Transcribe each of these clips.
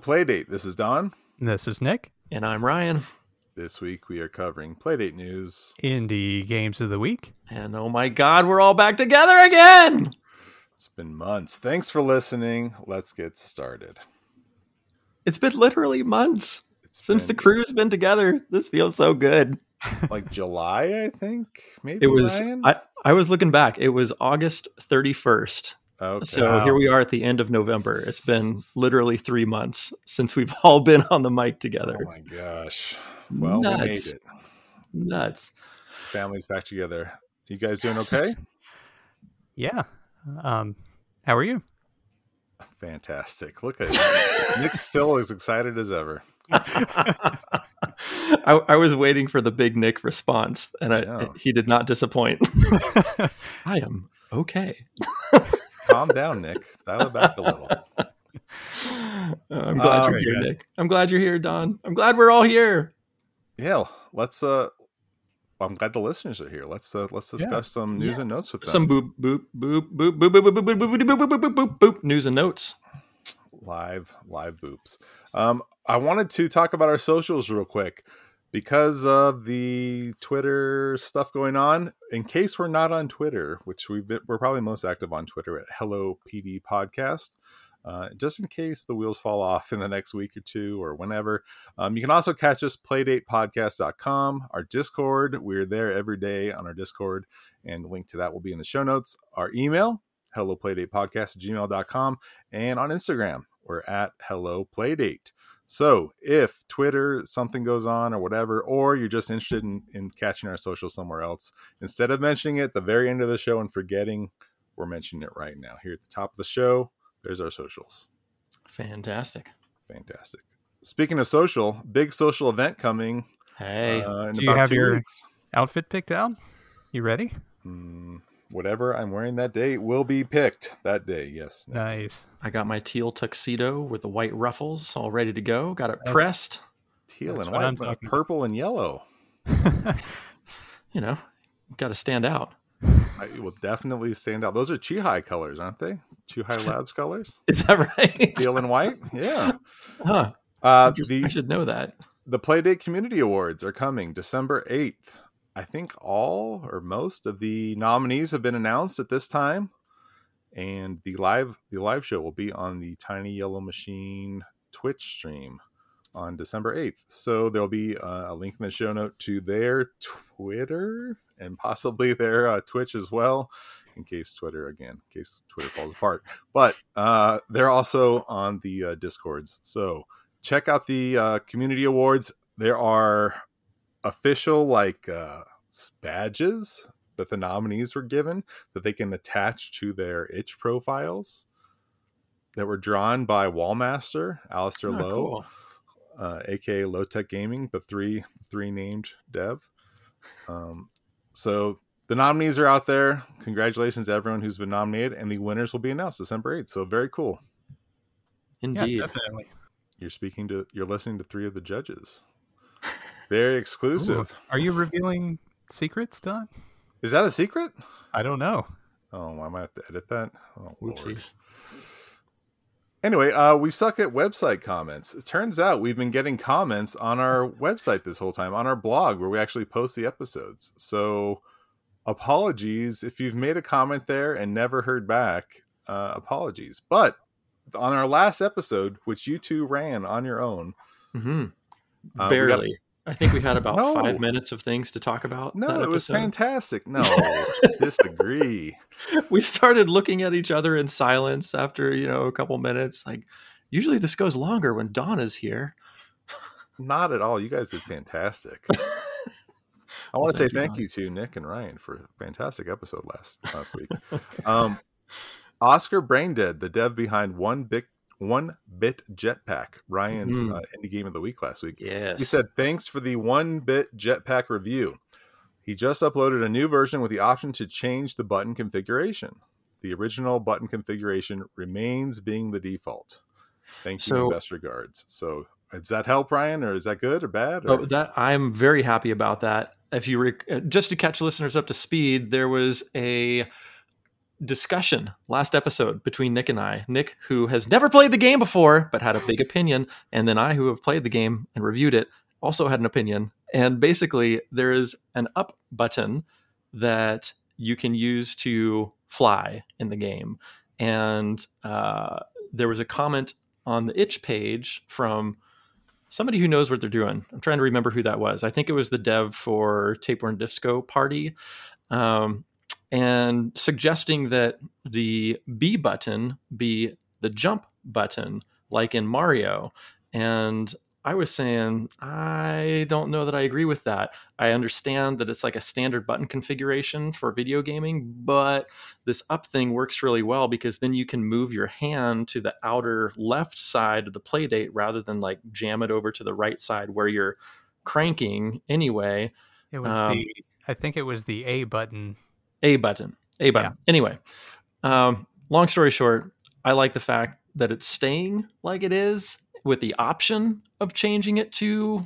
Playdate. This is Don. This is Nick. And I'm Ryan. This week we are covering Playdate news, indie games of the week. And oh my god, we're all back together again. It's been months. Thanks for listening. Let's get started. It's been literally months It's since been the crew's been together. This feels so good. like July, I think. Maybe It was Ryan? I, I was looking back. It was August 31st. Okay. So Wow. here we are at the end of November. It's been literally three months since we've all been on the mic together. oh my gosh. Well, we made it. Nuts. Family's back together. You guys doing Yes. okay? Yeah. Um, how are you? Fantastic. Look at Nick still as excited as ever. I, I was waiting for the big Nick response, and I, Yeah. he did not disappoint. I am okay. Calm down, Nick. Dial it back a little. I'm glad Um, you're here, good. Nick. I'm glad you're here, Don. I'm glad we're all here. Yeah, let's uh I'm glad the listeners are here. Let's uh, let's discuss some news Yeah. and notes with them. Some boop boop boop boop boop boop boop boop boop boop boop boop boop boop boop news and notes. live live boops um i wanted to talk about our socials real quick because of the twitter stuff going on in case we're not on twitter which we've been, we're probably most active on twitter at hello pd podcast uh, just in case the wheels fall off in the next week or two or whenever. Um, you can also catch us playdatepodcast.com our discord. We're there every day on our discord and the link to that will be in the show notes. Our email hello playdatepodcast at gmail.com and on Instagram, we're at Hello Playdate. So if Twitter something goes on or whatever, or you're just interested in, in catching our social somewhere else, instead of mentioning it at the very end of the show and forgetting, we're mentioning it right now. Here at the top of the show, there's our socials. Fantastic. Fantastic. Speaking of social, big social event coming Hey, uh, in do you about have two your- weeks. Outfit picked out? You ready? Hmm, whatever I'm wearing that day will be picked that day. Yes. Nice. I got my teal tuxedo with the white ruffles all ready to go. Got it pressed. Teal That's and white, talking about. purple and yellow. You know, got to stand out. I will definitely stand out. Those are Chihai colors, aren't they? Chihai Labs colors, Is that right? teal and white. Yeah. Huh. Uh, Interest- I the should know that. the Playdate Community Awards are coming December eighth. I think all or most of the nominees have been announced at this time, and the live the live show will be on the Tiny Yellow Machine Twitch stream on December eighth. So there'll be uh, a link in the show note to their Twitter and possibly their uh, Twitch as well, in case Twitter again, in case Twitter falls apart. But uh, they're also on the uh, Discords. So check out the uh, community awards. There are official like uh, badges that the nominees were given that they can attach to their itch profiles that were drawn by Wallmaster, Alistair Oh, Lowe, cool. uh, aka Low Tech Gaming, the three three named dev. Um, so the nominees are out there. Congratulations to everyone who's been nominated, and the winners will be announced December eighth. So very cool. yeah, Indeed. definitely. You're speaking to, you're listening to three of the judges. Very exclusive. Are you revealing secrets, Don? Is that a secret? I don't know. Oh, I might have to edit that. Oh, Lord. Oopsies. Anyway, uh, we suck at website comments. It turns out we've been getting comments on our website this whole time, on our blog where we actually post the episodes. So, apologies if you've made a comment there and never heard back. Uh, apologies. But on our last episode, which you two ran on your own, hmm Uh, we got- Barely. I think we had about No. five minutes of things to talk about. no, it was fantastic. No, disagree. we started looking at each other in silence after you know a couple minutes like usually this goes longer when Don is here Not at all. You guys did fantastic. I Well, want to say thank you, thank you to Nick and Ryan for a fantastic episode last last week. Um, Oscar Braindead, the dev behind One Bit One Bit Jetpack, Ryan's Mhm. uh, indie game of the week last week. yes He said, "Thanks for the One Bit Jetpack review. He just uploaded a new version with the option to change the button configuration. The original button configuration remains being the default. Thank you. So- and best regards." So, does that help, Ryan, or is that good or bad? Or? Oh, that I'm very happy about that. If you rec- uh, just to catch listeners up to speed, there was a discussion last episode between Nick and I. Nick, who has never played the game before but had a big opinion, and then I, who have played the game and reviewed it, also had an opinion. And basically, there is an up button that you can use to fly in the game. And uh, there was a comment on the itch page from somebody who knows what they're doing. I'm trying to remember who that was. I think it was the dev for Tapeworm Disco Party. Um, and suggesting that the B button be the jump button, like in Mario. And I was saying, I don't know that I agree with that. I understand that it's like a standard button configuration for video gaming, but this up thing works really well because then you can move your hand to the outer left side of the playdate rather than like jam it over to the right side where you're cranking anyway. It was Um, the I think it was the A button. A button. A button. Anyway, um, long story short, I like the fact that it's staying like it is with the option of changing it to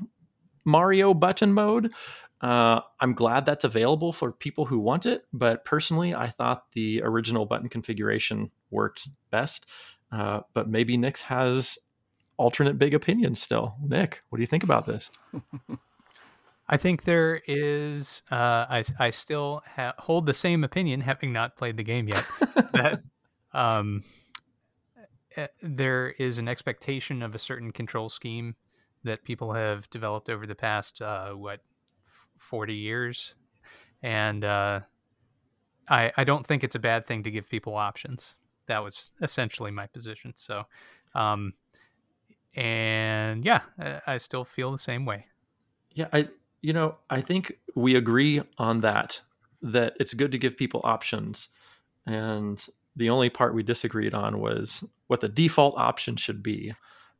Mario button mode. Uh, I'm glad that's available for people who want it, but personally, I thought the original button configuration worked best. Uh, but maybe Nick has alternate big opinions still. Nick, what do you think about this? I think there is. Uh, I I still ha- hold the same opinion, having not played the game yet. that um, eh, there is an expectation of a certain control scheme that people have developed over the past uh, what forty years, and uh, I I don't think it's a bad thing to give people options. That was essentially my position. So, um, and yeah, I, I still feel the same way. Yeah, I you know, I think we agree on that that it's good to give people options. And the only part we disagreed on was what the default option should be.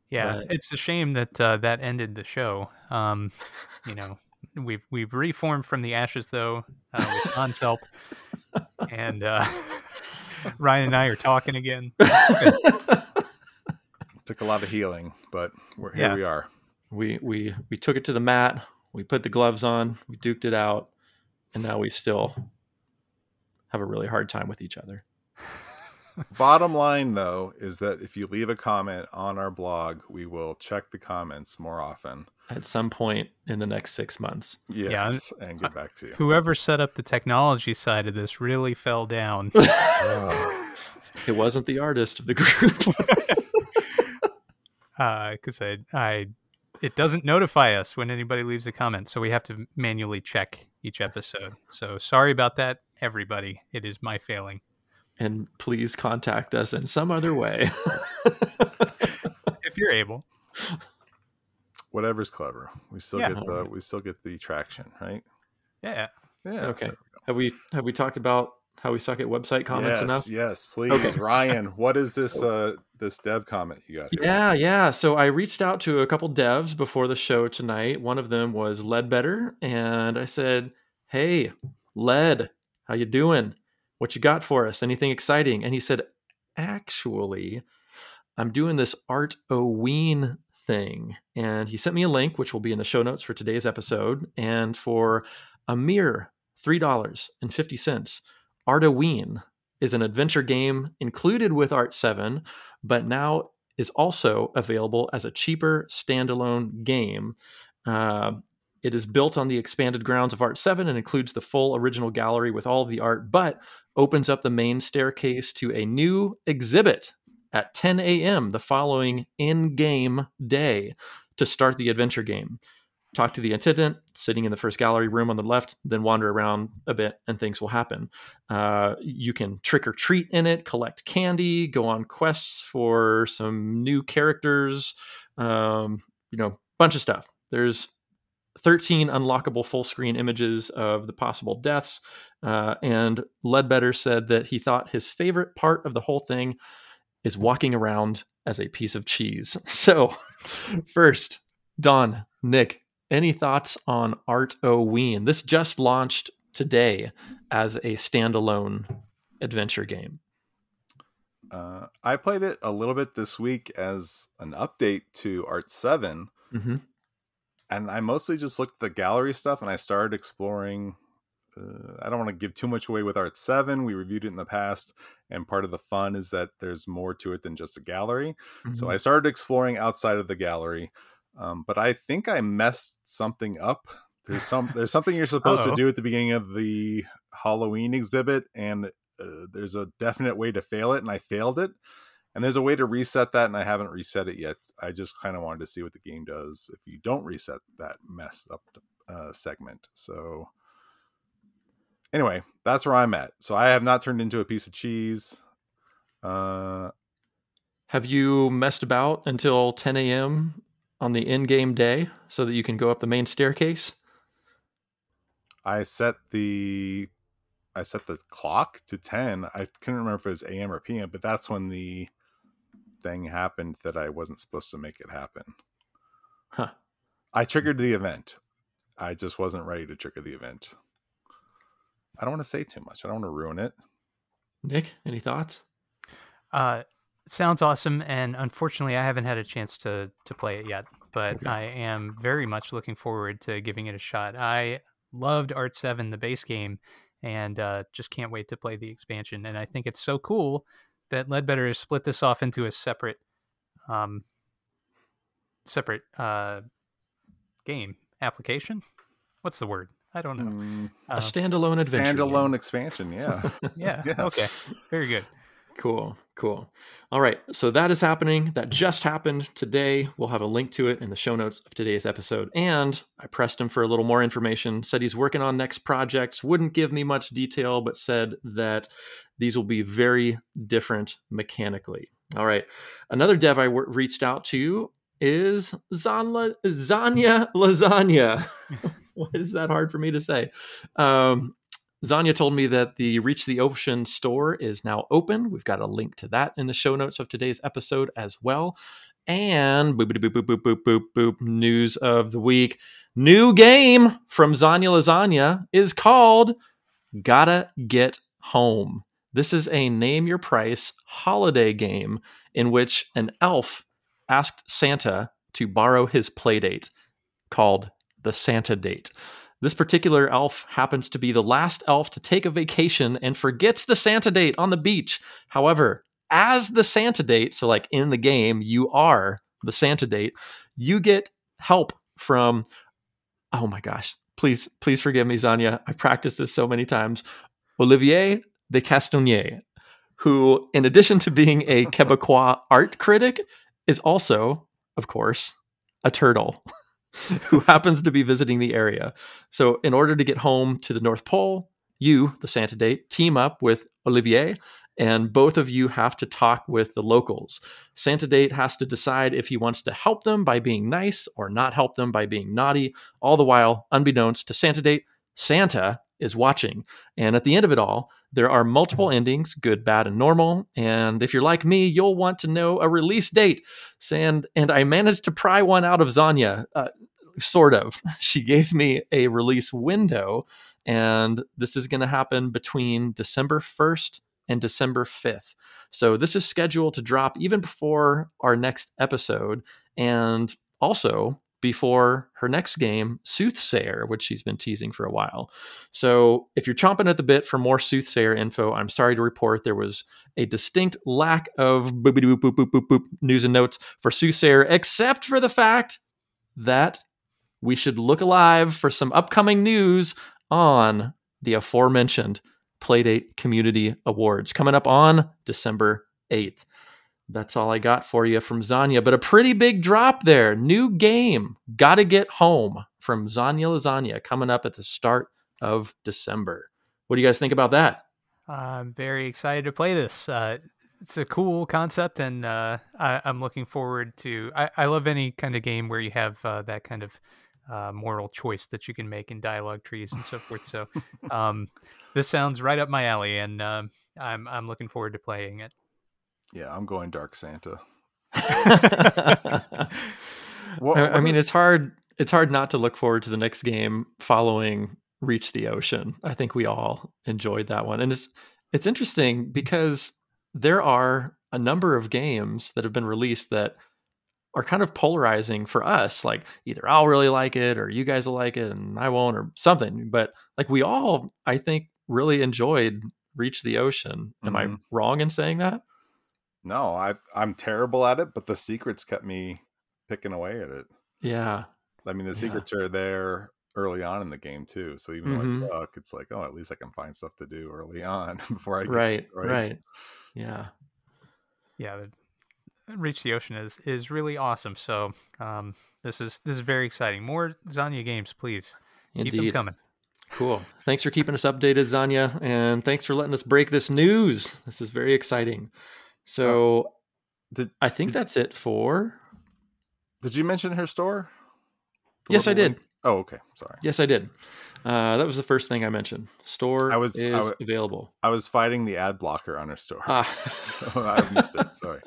Yeah, But- it's a shame that uh, that ended the show. Um, you know, we've we've reformed from the ashes though uh, with John's help, and uh, Ryan and I are talking again. Took a lot of healing, but we're, here Yeah. we are. we we we took it to the mat, we put the gloves on, we duked it out, and now we still have a really hard time with each other. Bottom line, though, is that if you leave a comment on our blog, we will check the comments more often. At some point in the next six months. Yes, and uh, get back to you. Whoever set up the technology side of this really fell down. Oh, It wasn't the artist of the group. Uh, because I, I, it doesn't notify us when anybody leaves a comment, so we have to manually check each episode. So sorry about that, everybody. It is my failing. and please contact us in some other way. If you're able, whatever's clever. We still Yeah. get the we still get the traction, right? yeah. Yeah. Okay. have we have we talked about how we suck at website comments yes, enough? yes, please, Okay. Ryan. What is this? Uh, this dev comment you got? Here? Yeah, yeah. So I reached out to a couple devs before the show tonight. One of them was Ledbetter, and I said, "Hey, Led, how you doing? What you got for us? Anything exciting?" And he said, "Actually, I'm doing this Art Oween thing." And he sent me a link, which will be in the show notes for today's episode. And for a mere three dollars and fifty cents, Oween is an adventure game included with Art Seven, but now is also available as a cheaper standalone game. Uh, it is built on the expanded grounds of Art 7 and includes the full original gallery with all of the art, but opens up the main staircase to a new exhibit at 10 a.m. the following in game day to start the adventure game. Talk to the attendant sitting in the first gallery room on the left, then wander around a bit and things will happen. Uh, you can trick or treat in it, collect candy, go on quests for some new characters, um, you know, bunch of stuff. There's 13 unlockable full screen images of the possible deaths. Uh, and Ledbetter said that he thought his favorite part of the whole thing is walking around as a piece of cheese. So, first, Don, Nick, any thoughts on Art-O-Ween? This just launched today as a standalone adventure game. Uh, I played it a little bit this week as an update to Art Seven, Mm-hmm. and I mostly just looked at the gallery stuff, and I started exploring uh, I don't want to give too much away with Art 7. We reviewed it in the past, and part of the fun is that there's more to it than just a gallery. Mm-hmm. So I started exploring outside of the gallery, um, but I think I messed something up. There's some there's something you're supposed Uh-oh. to do at the beginning of the Halloween exhibit, and uh, there's a definite way to fail it, and I failed it. And there's a way to reset that, and I haven't reset it yet. I just kind of wanted to see what the game does if you don't reset that mess up uh, segment. So anyway, that's where I'm at. So I have not turned into a piece of cheese. Uh, have you messed about until 10 a.m. on the in-game day so that you can go up the main staircase? I set the I set the clock to 10. I couldn't remember if it was AM or PM, but that's when the thing happened that I wasn't supposed to make it happen. Huh. I triggered the event. I just wasn't ready to trigger the event. I don't want to say too much. I don't want to ruin it. Nick, any thoughts? Uh, sounds awesome, and unfortunately, I haven't had a chance to to play it yet. But okay. I am very much looking forward to giving it a shot. I loved Art Seven, the base game, and uh, just can't wait to play the expansion. And I think it's so cool that Ledbetter has split this off into a separate, um, separate uh, game application. What's the word? I don't know. Mm, a uh, standalone adventure. Standalone game. expansion. Yeah. yeah. yeah. Okay. Very good. Cool. Cool. All right. So that is happening. That just happened today. We'll have a link to it in the show notes of today's episode. And I pressed him for a little more information, said he's working on next projects, wouldn't give me much detail, but said that these will be very different mechanically. All right. Another dev I w- reached out to is Zanla, Xania Lasagna. Why is that hard for me to say? Um, Xania told me that the Reach the Ocean store is now open. We've got a link to that in the show notes of today's episode as well. And boop, boop, boop, boop, boop, boop, boop, news of the week. New game from Xania Lasagna is called Gotta Get Home. This is a name your price holiday game in which an elf asked Santa to borrow his playdate called the Santa Date. This particular elf happens to be the last elf to take a vacation and forgets the Santa date on the beach. However, as the Santa date, so like in the game, you are the Santa date, you get help from, oh my gosh, please, please forgive me, Xania. I practiced this so many times. Olivier de Castagnier, who, in addition to being a Quebecois art critic, is also, of course, a turtle. who happens to be visiting the area. So, in order to get home to the North Pole, you, the Santa date, team up with Olivier, and both of you have to talk with the locals. Santa date has to decide if he wants to help them by being nice or not help them by being naughty. All the while, unbeknownst to Santa date, Santa is watching. And at the end of it all, there are multiple endings good, bad, and normal. And if you're like me, you'll want to know a release date. And, and I managed to pry one out of Xania, uh, sort of. She gave me a release window, and this is going to happen between December 1st and December 5th. So this is scheduled to drop even before our next episode. And also, before her next game, Soothsayer, which she's been teasing for a while. So, if you're chomping at the bit for more Soothsayer info, I'm sorry to report there was a distinct lack of boop, boop, boop, boop, boop, boop, news and notes for Soothsayer, except for the fact that we should look alive for some upcoming news on the aforementioned Playdate Community Awards coming up on December 8th. That's all I got for you from Xania, but a pretty big drop there. New game, Gotta Get Home from Xania Lasagna coming up at the start of December. What do you guys think about that? I'm very excited to play this. Uh, it's a cool concept, and uh, I, am looking forward to. I, I, love any kind of game where you have uh, that kind of uh, moral choice that you can make in dialogue trees and so forth. So, um, this sounds right up my alley, and uh, I'm I'm looking forward to playing it. Yeah, I'm going Dark Santa. what, I, I mean, it's hard. It's hard not to look forward to the next game following Reach the Ocean. I think we all enjoyed that one, and it's it's interesting because there are a number of games that have been released that are kind of polarizing for us. Like either I'll really like it or you guys will like it and I won't or something. But like we all, I think, really enjoyed Reach the Ocean. Am I Mhm. wrong in saying that? No, I I'm terrible at it, but the secrets kept me picking away at it. Yeah. I mean, the Yeah. secrets are there early on in the game too. So even Mhm. though I suck, it's like, oh, at least I can find stuff to do early on before I get Right. destroyed. Right. Yeah. yeah, Reach the Ocean is is really awesome. So um, this is this is very exciting. More Xania games, please. Keep them coming. Cool. Thanks for keeping us updated, Xania, and thanks for letting us break this news. This is very exciting. So Did I think that's it for. Did you mention her store? The Yes, I did. link? Oh, okay. Sorry. Yes, I did. Uh, that was the first thing I mentioned. Store I was- I is wa- available. I was fighting the ad blocker on her store. Ah. so I missed it. Sorry.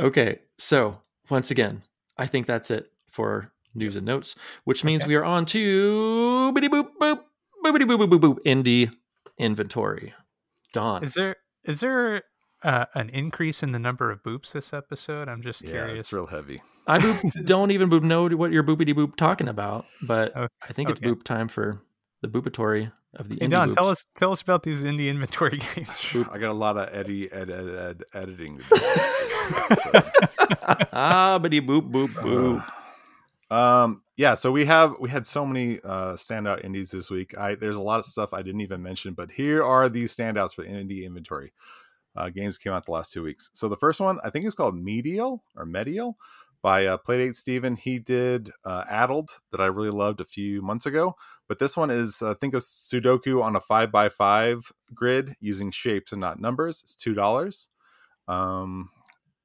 okay, so once again, I think that's it for news and notes, which means Okay. we are on to boop boop boop boop boop boop boop indie inventory. Don, Is there is there uh, an increase in the number of boops this episode? I'm just Yeah, curious. it's real heavy. I boop, don't even boop know what you're boopity boop talking about, but Oh, I think it's okay. boop time for the boopatory of the Hey indie Don, tell us tell us about these indie inventory games. I got a lot of Eddie ed, ed, ed, editing to do. this week, so. ah, bitty boop boop boop. Um, yeah, so we have we had so many uh standout indies this week. I there's a lot of stuff I didn't even mention, but here are these standouts for indie inventory. Uh, games came out the last two weeks. So the first one I think is called Medial or Medial by uh, Playdate Stephen. He did uh, Addled that I really loved a few months ago, but this one is uh, think of Sudoku on a five by five grid using shapes and not numbers. It's two dollars. Um,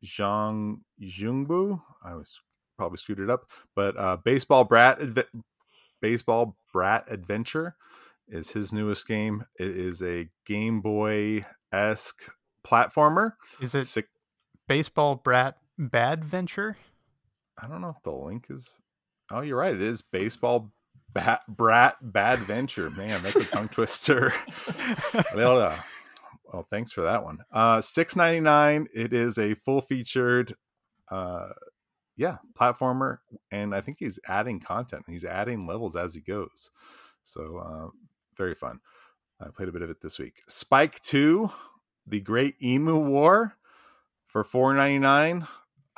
Zhang Jungbu, I was probably screwed it up, but uh, Baseball Brat Adve- Baseball Brat Adventure is his newest game. It is a Game Boy esque platformer. Is it Baseball Brat Badventure? I don't know if the link is. Oh, you're right. It is Baseball Bat Brat Badventure. Man, that's a tongue twister. well, well, thanks for that one. Uh, six ninety nine. It is a full featured, uh, yeah, platformer, and I think he's adding content. He's adding levels as he goes. So uh, very fun. I played a bit of it this week. Spike Two, the Great Emu War, for four ninety nine.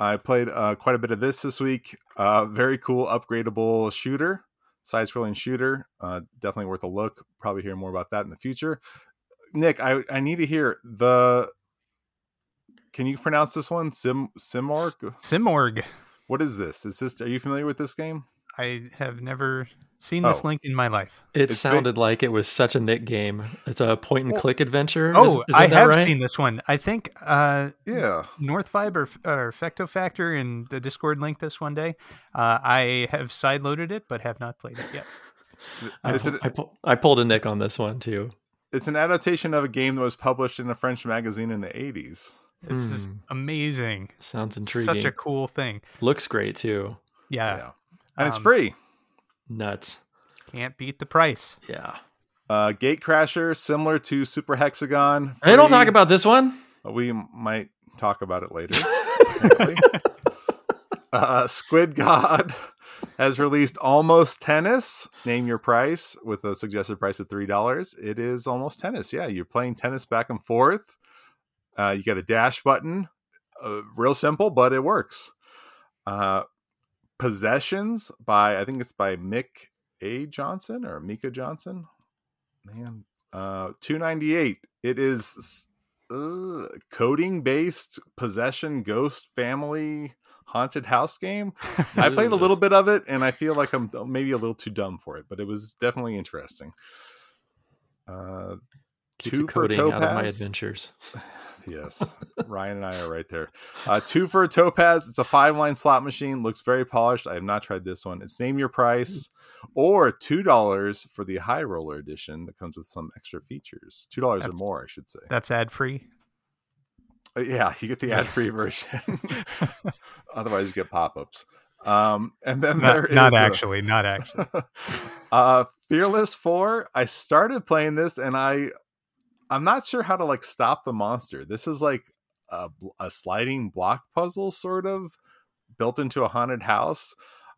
I played uh, quite a bit of this this week. Uh, very cool, upgradable shooter, side-scrolling shooter. Uh, definitely worth a look. Probably hear more about that in the future. Nick, I, I need to hear the. Can you pronounce this one? Sim Simorgh. Simorgh. What is this? Is this? Are you familiar with this game? I have never seen this Oh. link in my life. It It's great. sounded like it was such a Nick game. It's a point and click adventure. Oh, Is- isn't I that have right? seen this one. I think uh, Yeah. North Vibe or, or Fecto Factor in the Discord link this one day. Uh, I have sideloaded it, but have not played it yet. I, It's pu- an- I, pu- I pulled a Nick on this one too. It's an adaptation of a game that was published in a French magazine in the 80s. It's just Hmm. amazing. Sounds intriguing. Such a cool thing. Looks great too. Yeah, And it's Um, free. Nuts. can't beat the price. Yeah. Uh, Gatecrasher, similar to Super Hexagon. Hey, don't talk about this one. We might talk about it later. uh, Squid God has released Almost Tennis. Name your price with a suggested price of three dollars. It is almost tennis. Yeah, you're playing tennis back and forth. Uh, you got a dash button. Uh, real simple, but it works. Uh, Possessions by I think it's by Mick A. Johnson or Mika Johnson. Man, uh, two ninety eight. It is uh, coding based possession ghost family haunted house game. I played a little bit of it, and I feel like I'm maybe a little too dumb for it, but it was definitely interesting. Uh, Keep two for coding out of my adventures. yes, Ryan and I are right there. Uh, two for a Topaz. It's a five line slot machine. Looks very polished. I have not tried this one. It's name your price, or two dollars for the high roller edition that comes with some extra features. Two dollars or more, I should say. That's ad free. Uh, Yeah, you get the ad free version. Otherwise, you get pop ups. Um, and then there Not, is not a- actually. Not actually. uh, Fearless Four. I started playing this, and I, I'm not sure how to like stop the monster. This is like a, a sliding block puzzle, sort of, built into a haunted house.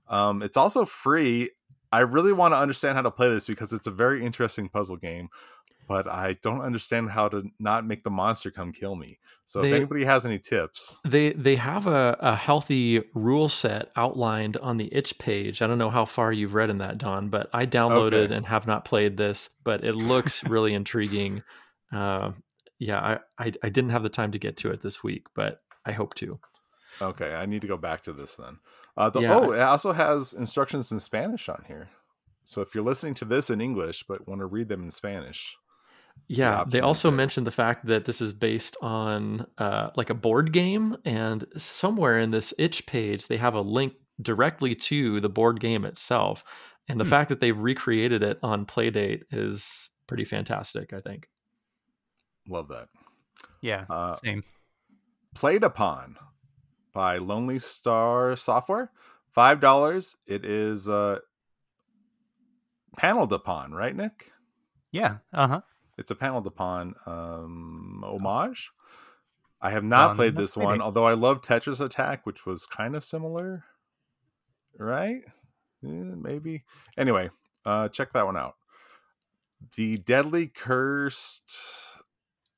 Um, it's also free. I really want to understand how to play this because it's a very interesting puzzle game, but I don't understand how to not make the monster come kill me. So if anybody has any tips, They they have a, a healthy rule set outlined on the itch page. I don't know how far you've read in that, Don, but I downloaded Okay. and have not played this, but it looks really intriguing. Uh, yeah, I, I I didn't have the time to get to it this week, but I hope to. okay, I need to go back to this then. Uh, the, Yeah. Oh, it also has instructions in Spanish on here. So if you're listening to this in English but want to read them in Spanish, Yeah, option they also mentioned the fact that this is based on uh, like a board game, and somewhere in this itch page they have a link directly to the board game itself. And the Hmm. fact that they've recreated it on Playdate is pretty fantastic. I think. Love that. Yeah, Uh, same. PlayDaPon by Lonely Star Software. Five dollars. It is uh Panel de Pon, right, Nick? Yeah, uh huh. It's a Panel de Pon um homage. I have not Done. played this one, although I love Tetris Attack, which was kind of similar. Right? Yeah, maybe. Anyway, uh check that one out. The Deadly Cursed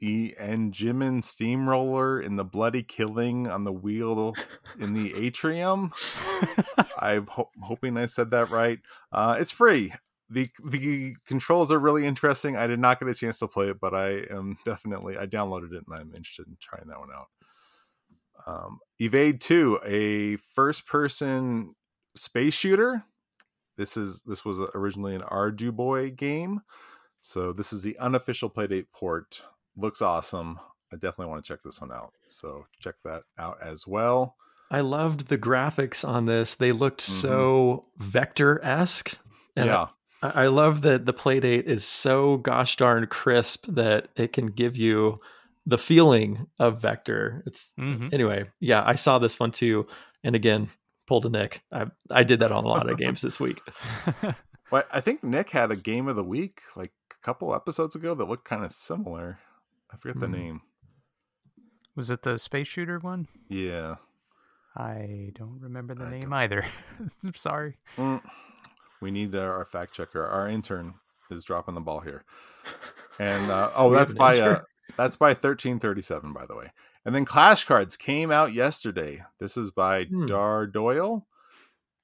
E and Jimin Steamroller in the bloody killing on the wheel in the atrium. I'm ho- hoping I said that right. Uh, it's free. the The controls are really interesting. I did not get a chance to play it, but I am definitely I downloaded it and I'm interested in trying that one out. Um, Evade Two, a first person space shooter. This is this was originally an Arduboy game, so this is the unofficial Playdate port. Looks awesome. I definitely want to check this one out. So check that out as well. I loved the graphics on this. They looked so vector esque. Yeah. I, I love that the Playdate is so gosh darn crisp that it can give you the feeling of vector. It's hmm anyway, yeah, I saw this one too. And again, pulled a Nick. I I did that on a lot of games this week. Well, I think Nick had a game of the week like a couple episodes ago that looked kind of similar. I forget the Hmm. name. Was it the space shooter one? Yeah. I don't remember the I name don't- either. I'm sorry. Mm. We need uh, our fact checker. Our intern is dropping the ball here. And uh, oh, that's an by uh, that's by thirteen thirty seven, by the way. And then Clash Cards came out yesterday. This is by Hmm. Dar Doyle.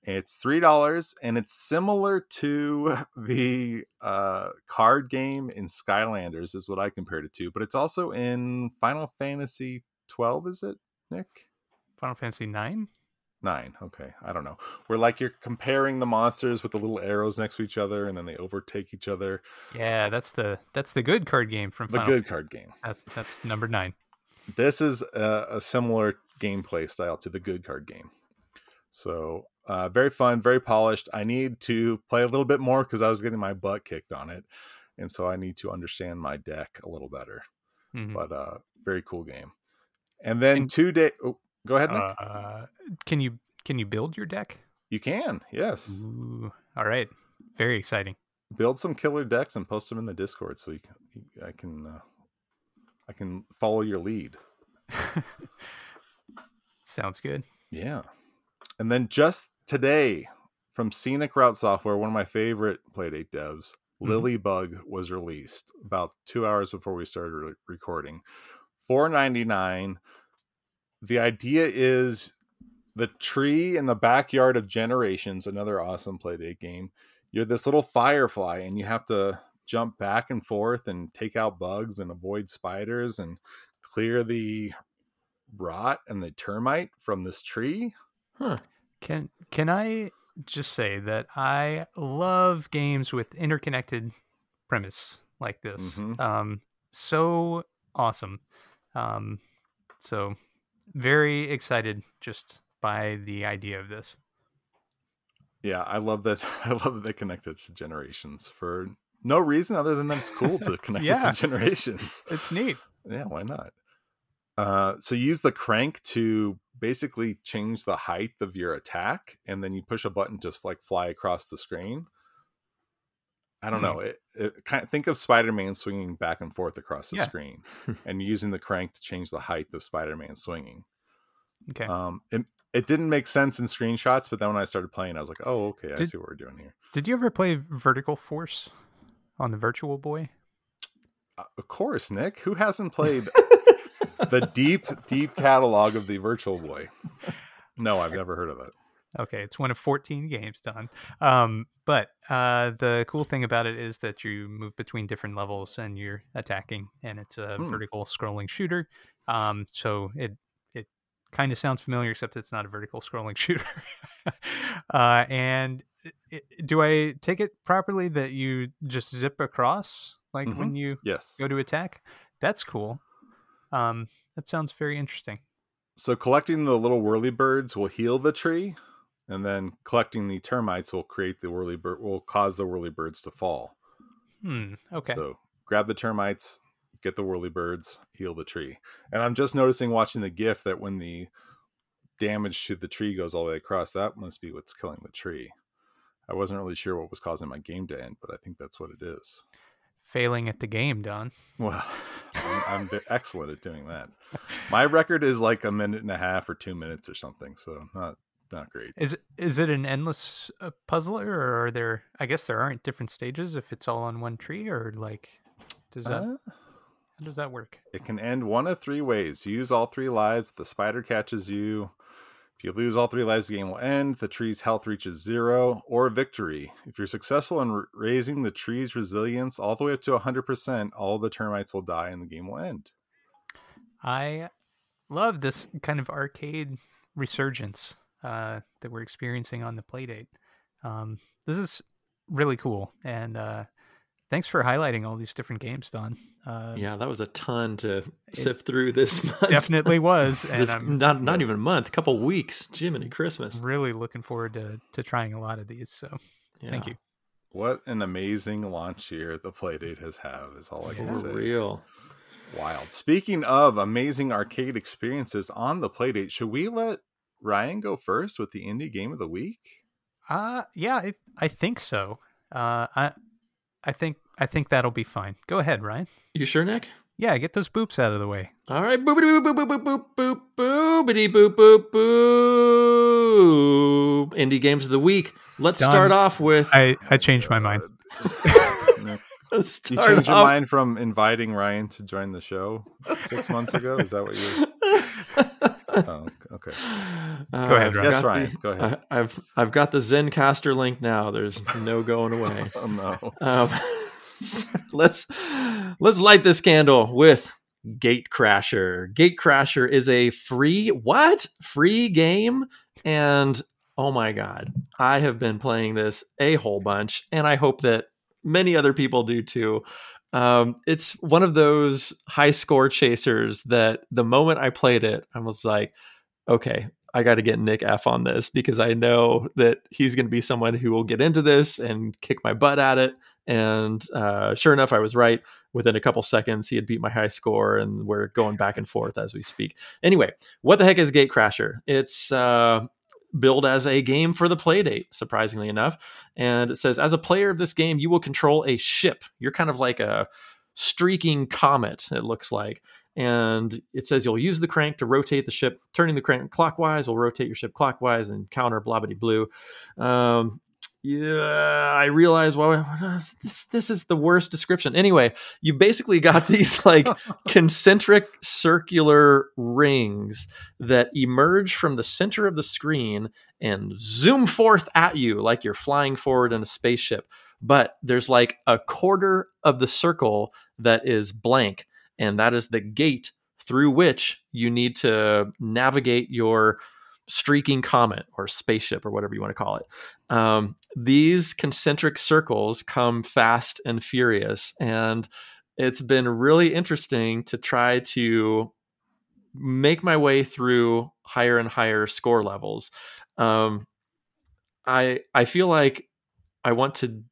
It's three dollars, and it's similar to the uh, card game in Skylanders, is what I compared it to. But it's also in Final Fantasy twelve. Is it Nick? Final Fantasy Nine. Nine. Okay, I don't know. Where like you're comparing the monsters with the little arrows next to each other, and then they overtake each other. Yeah, that's the that's the good card game from The Final good card game. That's that's number nine. This is a, a similar gameplay style to the good card game. So uh, very fun, very polished. I need to play a little bit more because I was getting my butt kicked on it, and so I need to understand my deck a little better. Mhm. But uh, very cool game. And then And- two day. Oh, go ahead. Nick. Uh, can you can you build your deck? you can. Yes. Ooh, all right, very exciting. build some killer decks and post them in the discord so you can you- i can uh, i can follow your lead Sounds good. yeah and then just today from scenic route software one of my favorite playdate devs Mhm. lilybug was released about two hours before we started re- recording 499 the idea is the tree in the backyard of generations another awesome playdate game you're this little firefly and you have to jump back and forth and take out bugs and avoid spiders and clear the rot and the termite from this tree Huh. Can can I just say that I love games with interconnected premise like this. Mhm. Um, so awesome. Um, so very excited just by the idea of this. yeah i love that i love that they connected to generations for no reason other than that it's cool to connect it to generations It's neat. Yeah, why not? Uh, so you use the crank to basically change the height of your attack, and then you push a button to like fly across the screen. I don't Hmm. know. It, it kind of think of Spider-Man swinging back and forth across the Yeah. screen, and using the crank to change the height of Spider-Man swinging. Okay. Um, it, it didn't make sense in screenshots, but then when I started playing, I was like, oh, okay, I Did- see what we're doing here. Did you ever play Vertical Force on the Virtual Boy? Uh, of course, Nick. Who hasn't played the deep, deep catalog of the Virtual Boy? No, I've never heard of it. Okay, it's one of 14 games done. Um, but uh, the cool thing about it is that you move between different levels and you're attacking, and it's a Hmm. vertical scrolling shooter. Um, so it it kind of sounds familiar, except it's not a vertical scrolling shooter. uh, and i i- do I take it properly that you just zip across like when you Yes. go to attack? That's cool. Um, that sounds very interesting. So collecting the little whirly birds will heal the tree, and then collecting the termites will create the whirly bird will cause the whirly birds to fall. Hmm. Okay. So grab the termites, get the whirly birds, heal the tree. And I'm just noticing watching the GIF that when the damage to the tree goes all the way across, that must be what's killing the tree. I wasn't really sure what was causing my game to end, but I think that's what it is. Failing at the game, Don. Well, I'm, I'm excellent at doing that. My record is like a minute and a half or two minutes or something, so not not great. Is it- is it an endless uh, puzzler, or are there? I guess there aren't different stages if it's all on one tree, or like, does that Uh, how does that work? It can end one of three ways. You use all three lives, the spider catches you. If you lose all three lives, the game will end. The tree's health reaches zero, or victory. If you're successful in raising the tree's resilience all the way up to 100%, all the termites will die and the game will end. I love this kind of arcade resurgence uh, that we're experiencing on the Playdate. Um, this is really cool, and uh, thanks for highlighting all these different games, Don. Uh, Yeah, that was a ton to sift through this month. definitely was, and This, I'm not not even a month, a couple weeks. Jiminy Christmas. really looking forward to to trying a lot of these. So thank you. What an amazing launch year the Playdate has had, is all I can Yeah. say. Real. Wild. Speaking of amazing arcade experiences on the Playdate, should we let Ryan go first with the indie game of the week? Uh yeah, I, I think so. Uh I I think I think that'll be fine. Go ahead, Ryan. You sure, Nick? Yeah, get those boops out of the way. All right, boopity boop boop boop boop boop boop boopity boop boop boop. Indie games of the week. Let's Done. start off with. I I changed my mind. Nick, Let's you start changed your mind from inviting Ryan to join the show six months ago? Is that what you? Oh, okay. Uh, Go ahead, I've Ryan. Yes, Ryan, the- go ahead. I, I've I've got the Zencastr link now. There's no going away. Oh no. Um, let's let's light this candle with Gatecrasher. Gate Crasher is a free what? Free game and oh my god. I have been playing this a whole bunch and I hope that many other people do too. Um, it's one of those high score chasers that the moment I played it, I was like, okay, I got to get Nick F on this because I know that he's going to be someone who will get into this and kick my butt at it. And uh, sure enough, I was right. Within a couple seconds, he had beat my high score, and we're going back and forth as we speak. Anyway, what the heck is Gatecrasher? It's uh, billed as a game for the playdate, surprisingly enough. And it says, as a player of this game, you will control a ship. You're kind of like a streaking comet, it looks like. And it says you'll use the crank to rotate the ship. Turning the crank clockwise will rotate your ship clockwise and counter blobbity blue. Um, yeah, I realize well this this is the worst description. Anyway, you basically got these like concentric circular rings that emerge from the center of the screen and zoom forth at you like you're flying forward in a spaceship. But there's like a quarter of the circle that is blank, and that is the gate through which you need to navigate your streaking comet or spaceship or whatever you want to call it. Um, these concentric circles come fast and furious, and it's been really interesting to try to make my way through higher and higher score levels. Um, I I feel like I want to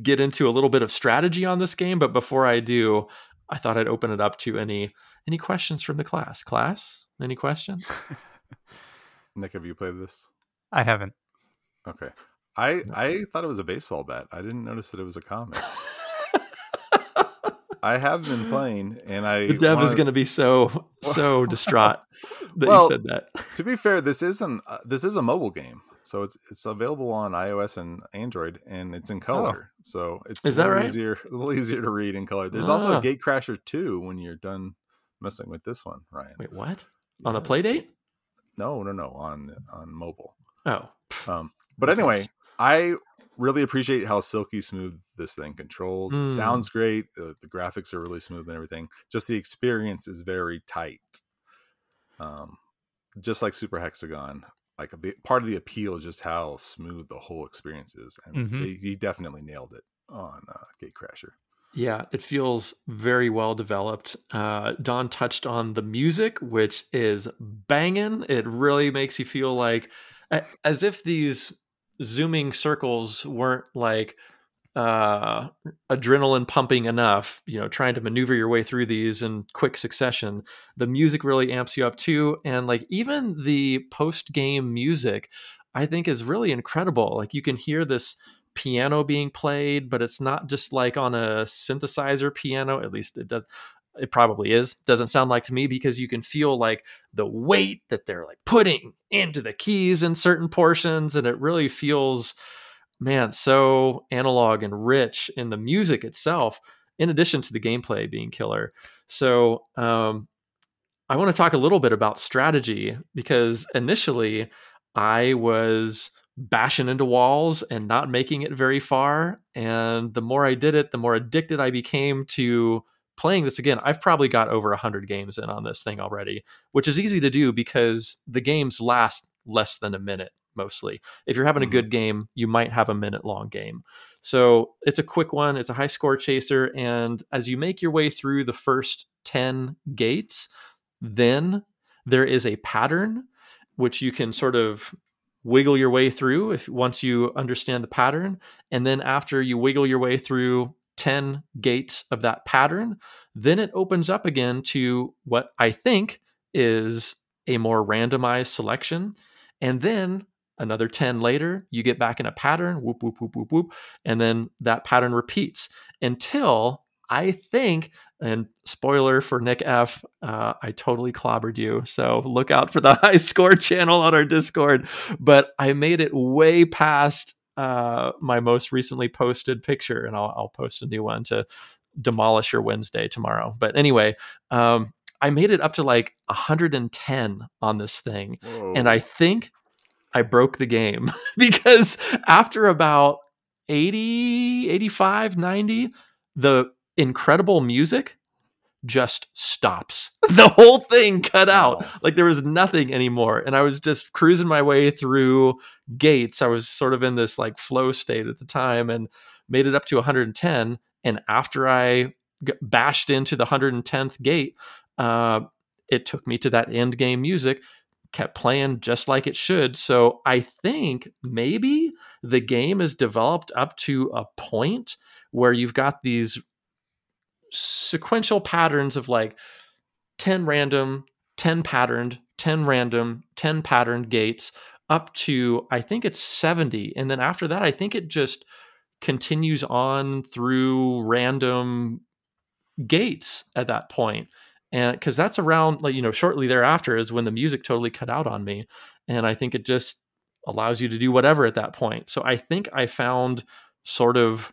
get into a little bit of strategy on this game, but before I do, I thought I'd open it up to any any questions from the class. Class, any questions? Nick, have you played this? I haven't. Okay. I I thought it was a baseball bat. I didn't notice that it was a comet. I have been playing, and I The dev is wanna- going to be so so distraught that Well, you said that. To be fair, this isn't uh, this is a mobile game, so it's it's available on iOS and Android, and it's in color. So it's Oh. Is a that right? easier a little easier to read in color. There's also Ah. a Gatecrasher 2 when you're done messing with this one, Ryan. Wait, what? On a play date? No, no, no, on on mobile. Oh, Um, but anyway. I really appreciate how silky smooth this thing controls. Mm. It sounds great. Uh, the graphics are really smooth and everything. Just the experience is very tight. Um, just like Super Hexagon, like the, part of the appeal is just how smooth the whole experience is, and Mhm. they, he definitely nailed it on uh, Gatecrasher. Yeah, it feels very well developed. Uh, Don touched on the music, which is banging. It really makes you feel like as if these zooming circles weren't like uh, adrenaline pumping enough, you know, trying to maneuver your way through these in quick succession. The music really amps you up too. And like even the post game music, I think is really incredible. Like you can hear this piano being played, but it's not just like on a synthesizer piano. At least it does. It probably is. Doesn't sound like to me because you can feel like the weight that they're like putting into the keys in certain portions, and it really feels, man, so analog and rich in the music itself. In addition to the gameplay being killer, so um, I want to talk a little bit about strategy because initially I was bashing into walls and not making it very far. And the more I did it, the more addicted I became to playing this again. I've probably got over 100 games in on this thing already, which is easy to do because the games last less than a minute mostly. If you're having a mm-hmm. good game, you might have a minute long game. So it's a quick one, it's a high score chaser. And as you make your way through the first 10 gates, then there is a pattern which you can sort of wiggle your way through if once you understand the pattern. And then after you wiggle your way through 10 gates of that pattern then it opens up again to what i think is a more randomized selection. And then another 10 later you get back in a pattern whoop whoop whoop whoop whoop and then that pattern repeats until i think and spoiler for Nick F, uh, I totally clobbered you. So look out for the high score channel on our Discord. But I made it way past uh, my most recently posted picture, and I'll, I'll post a new one to demolish your Wednesday tomorrow. But anyway, um, I made it up to like 110 on this thing. And I think I broke the game because after about 80, 85, 90, the incredible music just stops. The whole thing cut out. Like there was nothing anymore. And I was just cruising my way through gates. I was sort of in this like flow state at the time and made it up to 110. And after I bashed into the 110th gate, uh, it took me to that end game music, kept playing just like it should. So I think maybe the game is developed up to a point where you've got these sequential patterns of like 10 random, 10 patterned, 10 random, 10 patterned gates up to I think it's 70. And then after that, I think it just continues on through random gates at that point. And because that's around like, you know, shortly thereafter is when the music totally cut out on me. And I think it just allows you to do whatever at that point. So I think I found sort of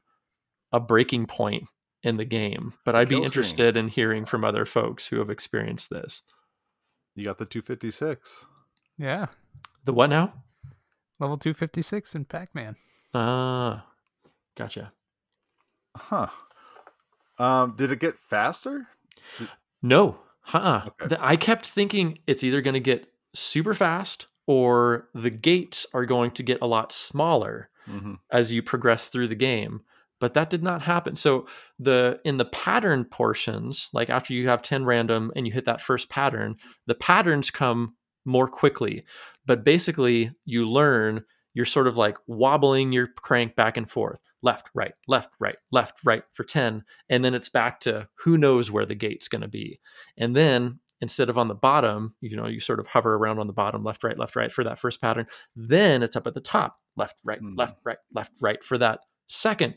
a breaking point in the game, but I'd be Kill screen. interested in hearing from other folks who have experienced this. you got the 256. Yeah. The what now? Level 256 in Pac Man. Ah, gotcha. Huh. Um, did it get faster? No, uh-uh. Okay. I kept thinking it's either going to get super fast or the gates are going to get a lot smaller hmm as you progress through the game but that did not happen. So the in the pattern portions like after you have 10 random and you hit that first pattern the patterns come more quickly. But basically you learn you're sort of like wobbling your crank back and forth left right left right left right for 10 and then it's back to who knows where the gate's going to be. And then instead of on the bottom you know you sort of hover around on the bottom left right left right for that first pattern then it's up at the top left right Hmm. left right left right for that second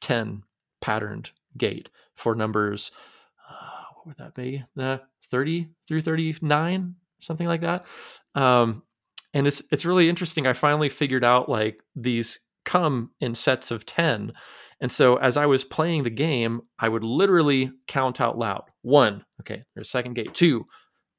10 patterned gate for numbers. Uh, what would that be? The 30 through 39, something like that. Um, and it's it's really interesting. I finally figured out like these come in sets of 10. And so as I was playing the game, I would literally count out loud. One, okay, there's second gate, two,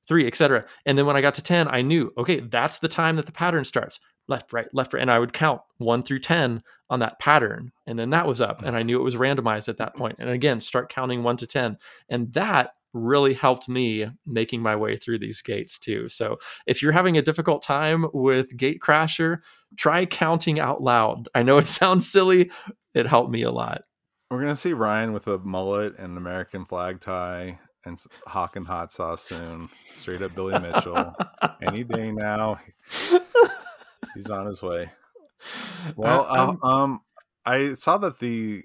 three, etc. And then when I got to 10, I knew, okay, that's the time that the pattern starts. Left, right, left, right. And I would count one through 10 on that pattern. And then that was up. And I knew it was randomized at that point. And again, start counting one to 10. And that really helped me making my way through these gates too. So if you're having a difficult time with gate Gatecrasher, try counting out loud. I know it sounds silly, it helped me a lot. We're gonna see Ryan with a mullet and an American flag tie and hawk and hot sauce soon. Straight up Billy Mitchell. Any day now. He's on his way. Well, um, um, I saw that the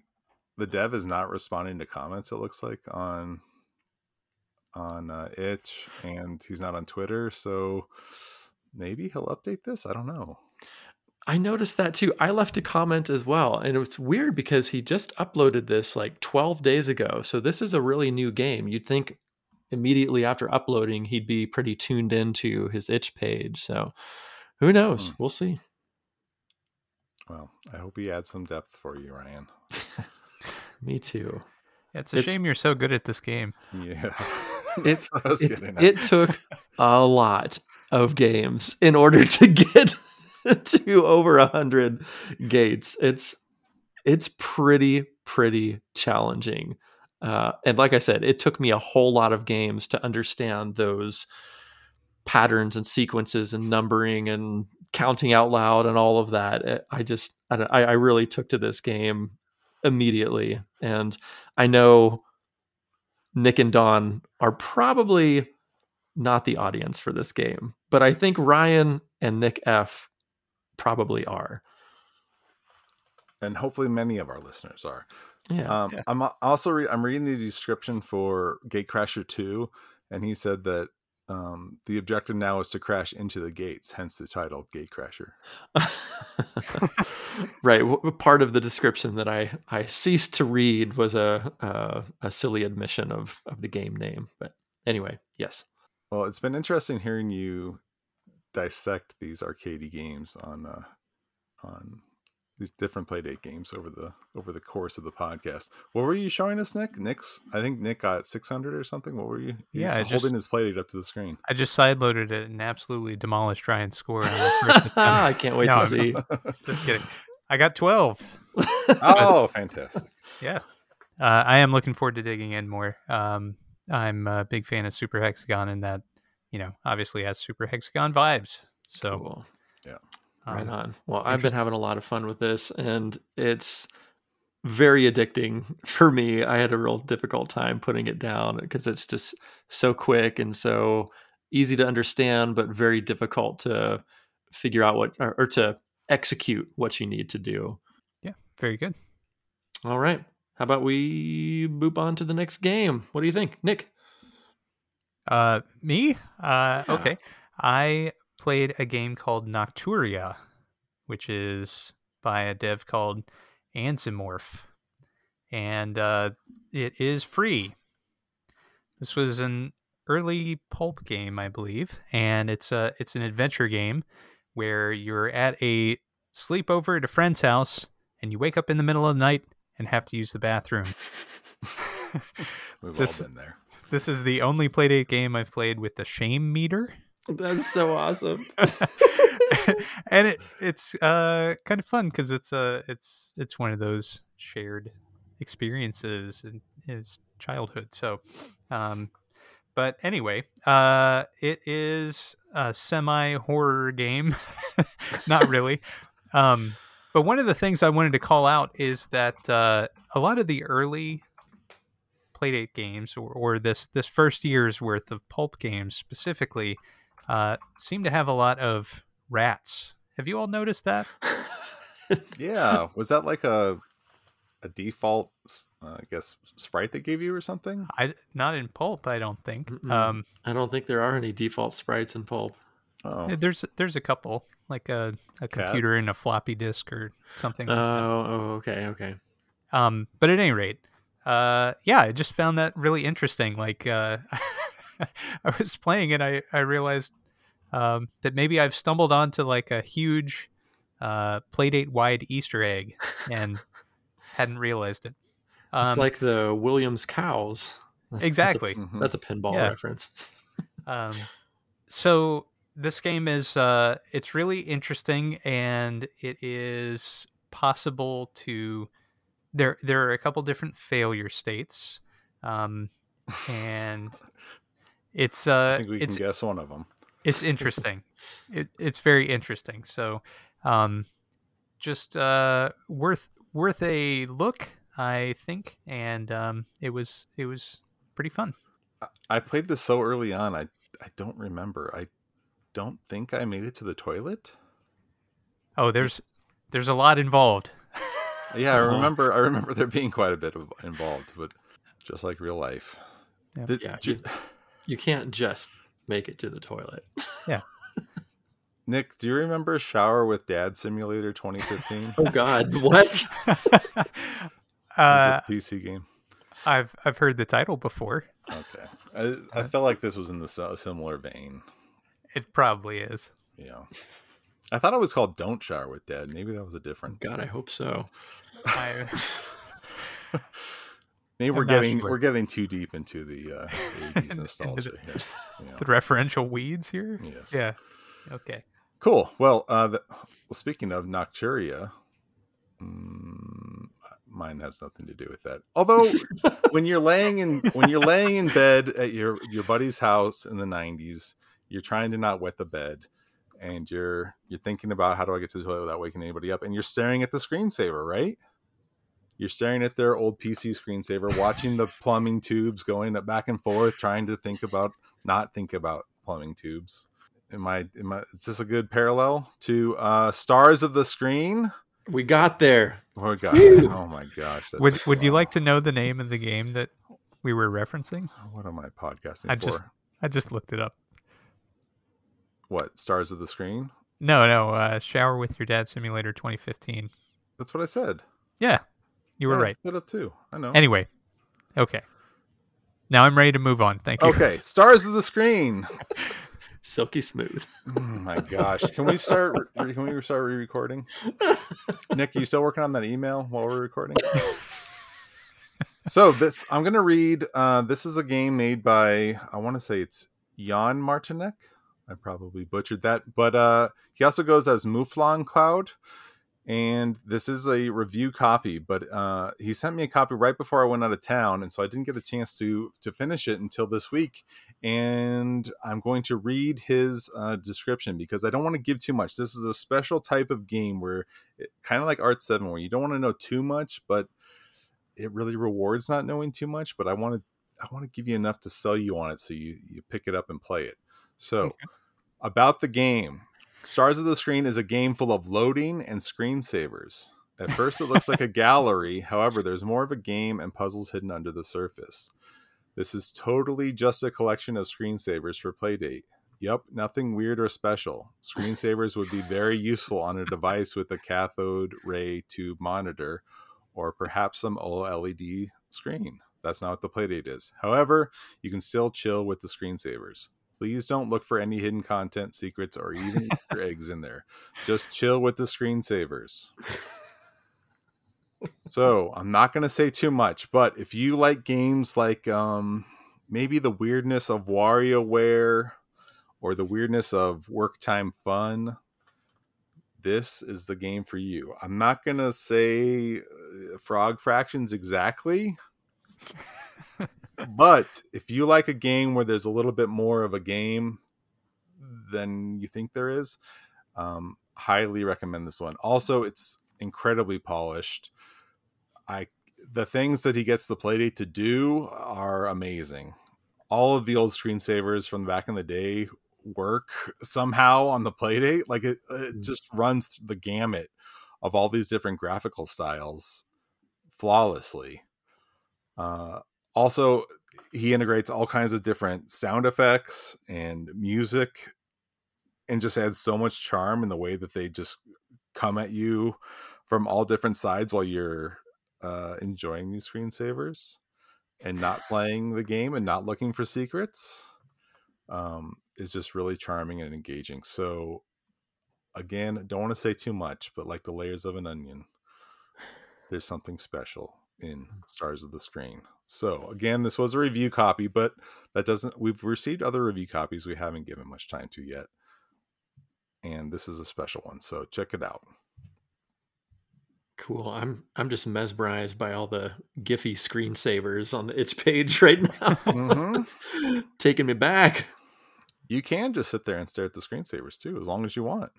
the dev is not responding to comments. It looks like on on uh, itch and he's not on twitter so maybe he'll update this i don't know i noticed that too i left a comment as well and it's weird because he just uploaded this like 12 days ago so this is a really new game you'd think immediately after uploading he'd be pretty tuned into his itch page so who knows hmm. we'll see well i hope he adds some depth for you ryan. Me too. It's a it's, shame you're so good at this game. Yeah. It, it, it took a lot of games in order to get to over a hundred gates. It's it's pretty pretty challenging. Uh, and like I said, it took me a whole lot of games to understand those patterns and sequences and numbering and counting out loud and all of that. I just I, I really took to this game immediately, and I know Nick and Don are probably not the audience for this game, but I think Ryan and Nick F probably are. And hopefully many of our listeners are. Yeah. Um, yeah. I'm also re- I'm reading the description for Gatecrasher 2 and he said that um, the objective now is to crash into the gates, hence the title Gatecrasher. right. Part of the description that I, I ceased to read was a, a, a silly admission of of the game name. But anyway, yes. Well, it's been interesting hearing you dissect these arcadey games on uh, on these different playdate games over the over the course of the podcast. What were you showing us, Nick? Nick's I think Nick got six hundred or something. What were you? He's yeah, holding just, his playdate up to the screen. I just sideloaded it and absolutely demolished Ryan's score. I can't wait no, to see. just kidding. I got twelve. oh, fantastic! Yeah, uh, I am looking forward to digging in more. Um, I'm a big fan of Super Hexagon, and that you know obviously has Super Hexagon vibes. So. Cool. Yeah. Right um, on. Well, I've been having a lot of fun with this, and it's very addicting for me. I had a real difficult time putting it down because it's just so quick and so easy to understand, but very difficult to figure out what or, or to execute what you need to do. Yeah, very good. All right. How about we boop on to the next game? What do you think, Nick? Uh, me? Uh, yeah. okay. I played a game called Nocturia, which is by a dev called Ansimorph, and uh, it is free. This was an early pulp game, I believe, and it's a it's an adventure game where you're at a sleepover at a friend's house, and you wake up in the middle of the night and have to use the bathroom. We've this, all been there. This is the only playdate game I've played with the shame meter. That's so awesome. and it it's uh kind of fun because it's uh it's it's one of those shared experiences in his childhood. So um but anyway, uh it is a semi horror game. Not really. um but one of the things I wanted to call out is that uh a lot of the early playdate games or, or this this first year's worth of pulp games specifically uh, seem to have a lot of rats. Have you all noticed that? yeah, was that like a a default, uh, I guess, sprite they gave you or something? I not in Pulp, I don't think. Um, I don't think there are any default sprites in Pulp. Oh. There's there's a couple, like a, a computer and a floppy disk or something. Like oh, oh, okay, okay. Um, but at any rate, uh, yeah, I just found that really interesting. Like, uh, I was playing and I I realized um, that maybe I've stumbled onto like a huge uh, Playdate wide Easter egg and hadn't realized it. it's Um, like the Williams cows. That's- exactly. That's a, that's a pinball Yeah. reference. Um, so this game is uh, it's really interesting, and it is possible to there there are a couple different failure states, um, and it's uh, I think we it's can guess one of them. it's interesting. it, it's very interesting. So, um, just uh, worth worth a look, I think, and um, it was it was pretty fun. I played this so early on. I I don't remember. I don't think I made it to the toilet. Oh, there's there's a lot involved. Yeah, I remember. I remember there being quite a bit of involved, but just like real life. Yeah. Did- Yeah, do- You can't just make it to the toilet. Yeah. Nick, do you remember Shower with Dad Simulator 2015? Oh God, what? It uh, was a PC game. I've I've heard the title before. Okay, I, I felt like this was in the si- similar vein. It probably is. Yeah, I thought it was called "Don't Shower with Dad." Maybe that was a different. God, I hope so. I, Maybe we're getting we're getting too deep into the uh, 80s nostalgia the- here. Yeah. the referential weeds here. Yes. Yeah. Okay. Cool. Well, uh, the, well, speaking of Nocturia, mm, mine has nothing to do with that. Although, when you're laying in when you're laying in bed at your your buddy's house in the '90s, you're trying to not wet the bed, and you're you're thinking about how do I get to the toilet without waking anybody up, and you're staring at the screensaver, right? You're staring at their old PC screensaver, watching the plumbing tubes going back and forth, trying to think about not think about plumbing tubes am I, am I is this a good parallel to uh stars of the screen We got there. oh god Whew. oh my gosh that's- Would Would you like to know the name of the game that we were referencing? what am i podcasting I for just- I just looked it up. what stars of the screen No, no. Uh, Shower with Your Dad Simulator 2015. that's what i said Yeah, you were Yeah, right. looked it up too i know Anyway, okay. Now I'm ready to move on. Thank you. okay stars of the screen Silky smooth. oh my gosh can we start re- can we start re-recording nick you still working on that email while we're recording so this i'm gonna read uh this is a game made by i want to say it's jan martinek i probably butchered that but uh he also goes as mouflon cloud and this is a review copy but uh he sent me a copy right before i went out of town and so i didn't get a chance to to finish it until this week and i'm going to read his uh, description because i don't want to give too much. This is a special type of game where kind of like art 7 where you don't want to know too much but it really rewards not knowing too much but i want to i want to give you enough to sell you on it so you you pick it up and play it. So Okay. about the game stars of the screen is a game full of loading and screensavers at first it looks like a gallery however there's more of a game and puzzles hidden under the surface this is totally just a collection of screensavers for playdate Yep, nothing weird or special. Screensavers would be very useful on a device with a cathode ray tube monitor or perhaps some OLED screen. That's not what the Playdate is. However, you can still chill with the screensavers. Please don't look for any hidden content, secrets, or even Easter eggs in there. Just chill with the screensavers. So I'm not going to say too much, but if you like games like um, maybe the weirdness of WarioWare or the weirdness of work time fun, this is the game for you. I'm not going to say uh, frog fractions exactly, but if you like a game where there's a little bit more of a game than you think there is, um, highly recommend this one. Also, it's incredibly polished. I the things that he gets the playdate to do are amazing. All of the old screensavers from back in the day work somehow on the playdate. Like it, it just runs the gamut of all these different graphical styles flawlessly. Uh, also, he integrates all kinds of different sound effects and music and just adds so much charm in the way that they just come at you from all different sides while you're uh, enjoying these screensavers and not playing the game and not looking for secrets um, is just really charming and engaging. So, again, don't want to say too much, but like the layers of an onion, there's something special in Mm. Stars of the Screen. So, again, this was a review copy, but that doesn't, we've received other review copies we haven't given much time to yet. And this is a special one. So, check it out. Cool. I'm I'm just mesmerized by all the Giphy screensavers on the itch page right now. Mhm. Taking me back. You can just sit there and stare at the screensavers too, as long as you want.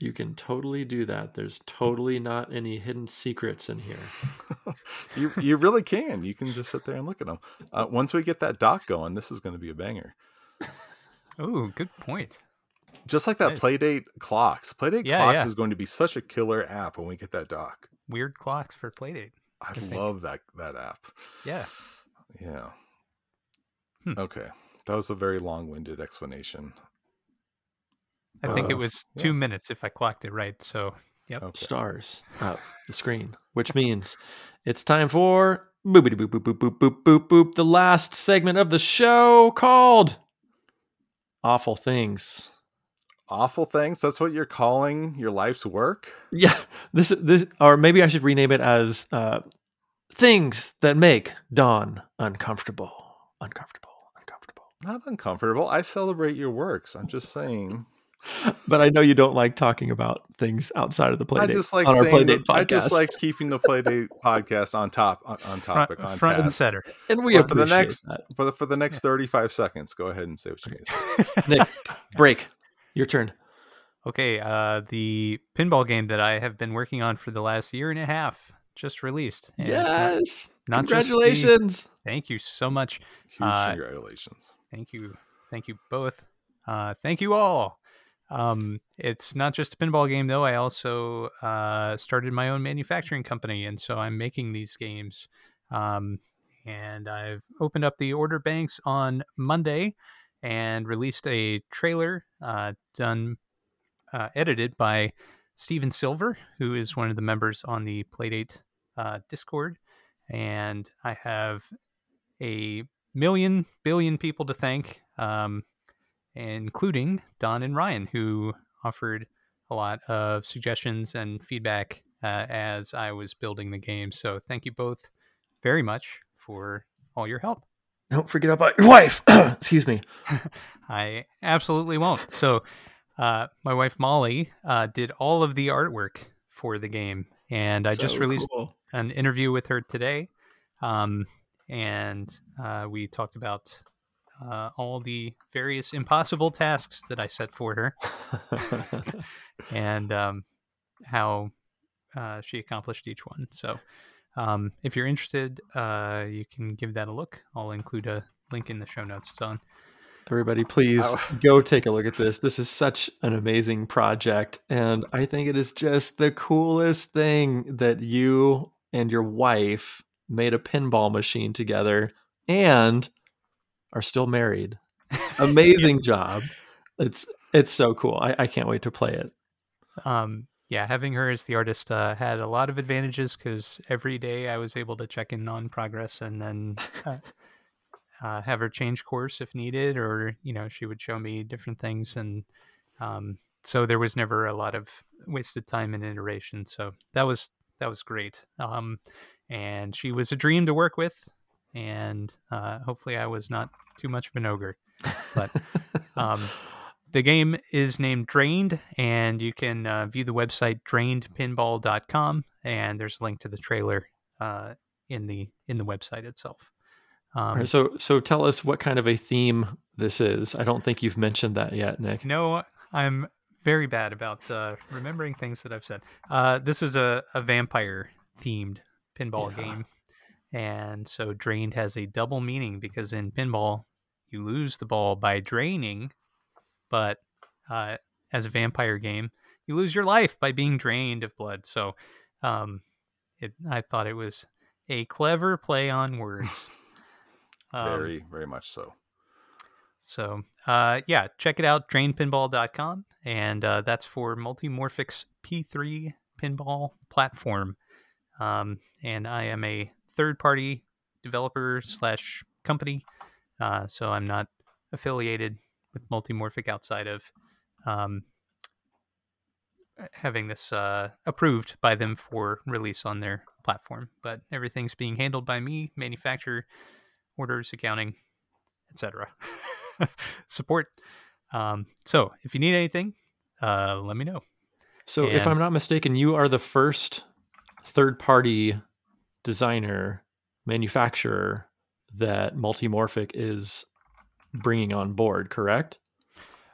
You can totally do that. There's totally not any hidden secrets in here. you you really can. You can just sit there and look at them. Uh, once we get that doc going, this is going to be a banger. Oh, good point. Just like that Nice. Playdate clocks. Playdate Yeah, clocks yeah. is going to be such a killer app when we get that doc. Weird clocks for Playdate. I Good thing. love that that app. Yeah. Yeah. Hmm. Okay, that was a very long-winded explanation. I think it Uh, was yeah. two minutes if I clocked it right. So, yep. Okay. Stars out the screen, which means it's time for boopity boop boop boop boop boop boop boop. The last segment of the show called Awful Things. Awful things. That's what you're calling your life's work. Yeah, this this or maybe I should rename it as uh, things that make Don uncomfortable, uncomfortable, uncomfortable. Not uncomfortable. I celebrate your works. I'm just saying. But I know you don't like talking about things outside of the play I just like saying. Playdate the- I just like keeping the Playdate podcast on top on, on Front, topic on front and center. and we But for the next that. for the, for the next 35 seconds, go ahead and say what you need to say. Nick, break. Your turn. Okay, uh, the pinball game that I have been working on for the last year and a half just released. and it's not- yes. not just the- Congratulations. thank you so much. Huge Uh, congratulations. Thank you. Thank you both. Uh, thank you all. Um, it's not just a pinball game, though. I also uh, started my own manufacturing company, and so I'm making these games. Um, and I've opened up the order banks on Monday and released a trailer uh, done, uh, edited by Steven Silver, who is one of the members on the Playdate uh, Discord. And I have a million billion people to thank, um, including Don and Ryan, who offered a lot of suggestions and feedback uh, as I was building the game. So thank you both very much for all your help. Don't forget about your wife. Excuse me. I absolutely won't. So, uh, my wife Molly uh, did all of the artwork for the game, and I just released cool. an interview with her today, um, and uh, we talked about uh, all the various impossible tasks that I set for her, and um, how uh, she accomplished each one. So, um, if you're interested, uh, you can give that a look. I'll include a link in the show notes, Don. Everybody, please Oh. go take a look at this. This is such an amazing project. And I think it is just the coolest thing that you and your wife made a pinball machine together and are still married. Amazing job. It's it's so cool. I, I can't wait to play it. um yeah having her as the artist uh, had a lot of advantages because every day i was able to check in on progress and then uh, uh, have her change course if needed or you know she would show me different things and um, so there was never a lot of wasted time and iteration so that was that was great um, and she was a dream to work with and uh, hopefully i was not too much of an ogre But, um, the game is named Drained, and you can uh, view the website drainedpinball.com, and there's a link to the trailer uh, in the in the website itself. Um, right, so so tell us what kind of a theme this is. I don't think you've mentioned that yet, Nick. no, I'm very bad about uh, remembering things that I've said. Uh, this is a, a vampire themed pinball Yeah. game, and so Drained has a double meaning because in pinball you lose the ball by draining, but uh, as a vampire game, you lose your life by being drained of blood. So, um, it I thought it was a clever play on words. Um, very, very much so. so, uh, yeah, check it out, drainpinball.com. And uh, that's for Multimorphic's P3 pinball platform. um, and I am a third-party developer slash company, uh, so I'm not affiliated with Multimorphic outside of um, having this uh, approved by them for release on their platform. But everything's being handled by me, manufacturer, orders, accounting, etc. Support. Um, so if you need anything, uh, let me know. So, if I'm not mistaken, you are the first third party designer, manufacturer that Multimorphic is bringing on board, correct?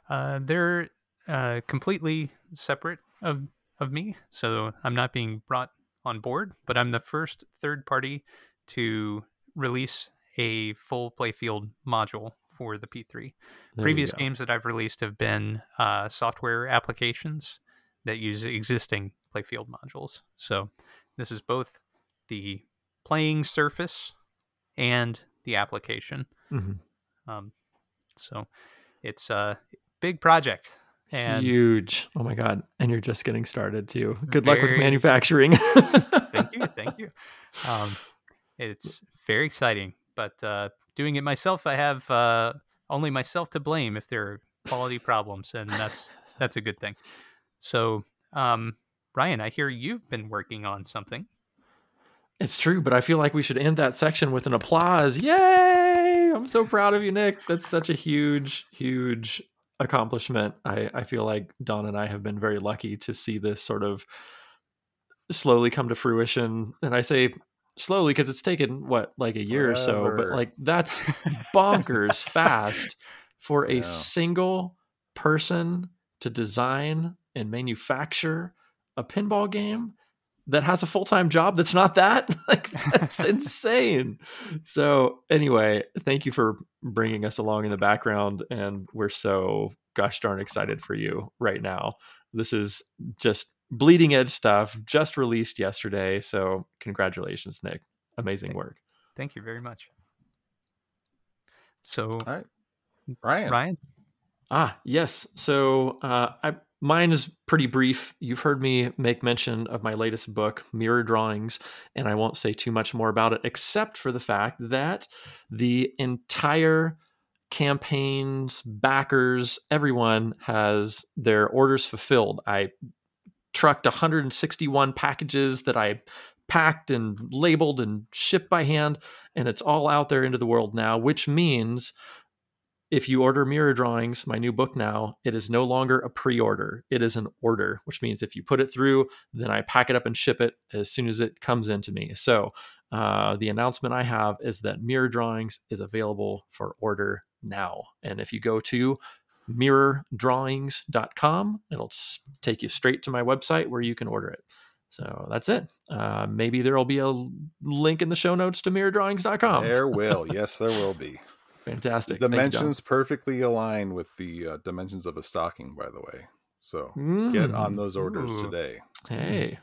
Uh, they're uh, completely separate of of me, so I'm not being brought on board. But I'm the first third party to release a full playfield module for the P3. There Previous games that I've released have been uh, software applications that use existing playfield modules. So this is both the playing surface and the application. Mhm. Um, so it's a big project. And Huge. Oh my God. And you're just getting started too. Good luck with manufacturing. thank you, thank you. Um, it's very exciting, but uh, doing it myself, I have uh, only myself to blame if there are quality problems, and that's that's a good thing. So, um, Ryan, I hear you've been working on something. It's true, but I feel like we should end that section with an applause. Yay! I'm so proud of you, Nick. That's such a huge, huge accomplishment. I, I feel like Don and I have been very lucky to see this sort of slowly come to fruition. And I say slowly because it's taken what, like a year or so, but like that's bonkers fast for a Yeah. single person to design and manufacture a pinball game that has a full-time job that's not that like that's insane so anyway thank you for bringing us along in the background and we're so gosh darn excited for you right now this is just bleeding edge stuff just released yesterday so congratulations nick amazing Thank- work Thank you very much. So, All right. Ryan. Ryan, Ah, yes. So uh, I, mine is pretty brief. You've heard me make mention of my latest book, Mirror Drawings, and I won't say too much more about it, except for the fact that the entire campaigns, backers, everyone has their orders fulfilled. I trucked 161 packages that I packed and labeled and shipped by hand, and it's all out there into the world now, which means if you order mirror drawings my new book now it is no longer a pre-order it is an order which means if you put it through then i pack it up and ship it as soon as it comes into me. So uh, the announcement i have is that mirror drawings is available for order now. And if you go to mirrordrawings.com it'll take you straight to my website where you can order it. So that's it. Uh, maybe there will be a link in the show notes to mirrordrawings.com There will. Yes, there will be. Fantastic The you, dimensions perfectly align with the uh, dimensions of a stocking, by the way. So get on Mm. those orders Ooh. today. Hey.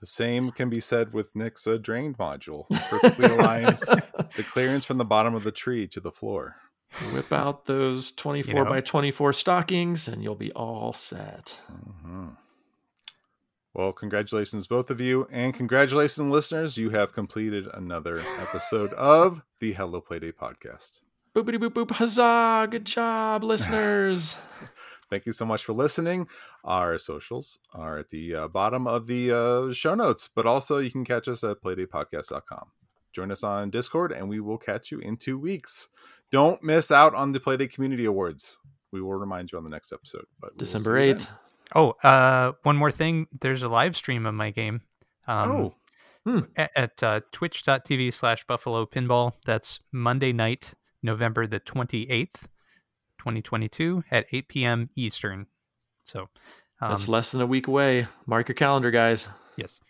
The same can be said with Nick's uh, drained module. Perfectly aligns the clearance from the bottom of the tree to the floor. Whip out those 24 know? by 24 stockings and you'll be all set. Mhm. Well, congratulations, both of you. And congratulations, listeners. You have completed another episode of the Hello Playdate podcast. Boopity boop boop. Huzzah. Good job, listeners. Thank you so much for listening. Our socials are at the uh, bottom of the uh, show notes, but also you can catch us at playdaypodcast.com. Join us on Discord, and we will catch you in two weeks. Don't miss out on the Playdate Community Awards. We will remind you on the next episode. But December see you 8th. then. oh, uh, one more thing. There's a live stream of my game. Um, oh, a- at uh, twitch.tv slash buffalo pinball. That's Monday night, November the 28th, 2022 at 8 p.m. Eastern. So, um, That's less than a week away. Mark your calendar, guys. yes,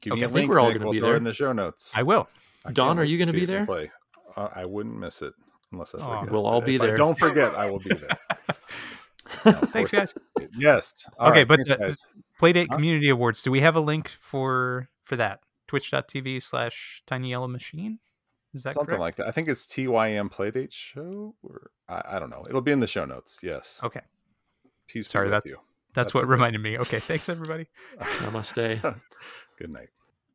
give Okay, me a I think link. we're all gonna We'll be there. in the show notes. I will. I Don, are you gonna be there? Play. Uh, I wouldn't miss it unless I Aw. forget. We'll all If be I there. don't forget, I will be there. No, Thanks, guys. Yes. All Okay, right, but thanks, the- guys. Playdate Huh? Community Awards. Do we have a link for for that? Twitch.tv slash Tiny Yellow Machine. Is that something correct? like that. I think it's TYM Playdate Show, or I, I don't know. It'll be in the show notes. Yes. Okay, Peace Sorry, be with that- you. that's, That's what okay. reminded me. Okay, thanks everybody. Namaste. Good night.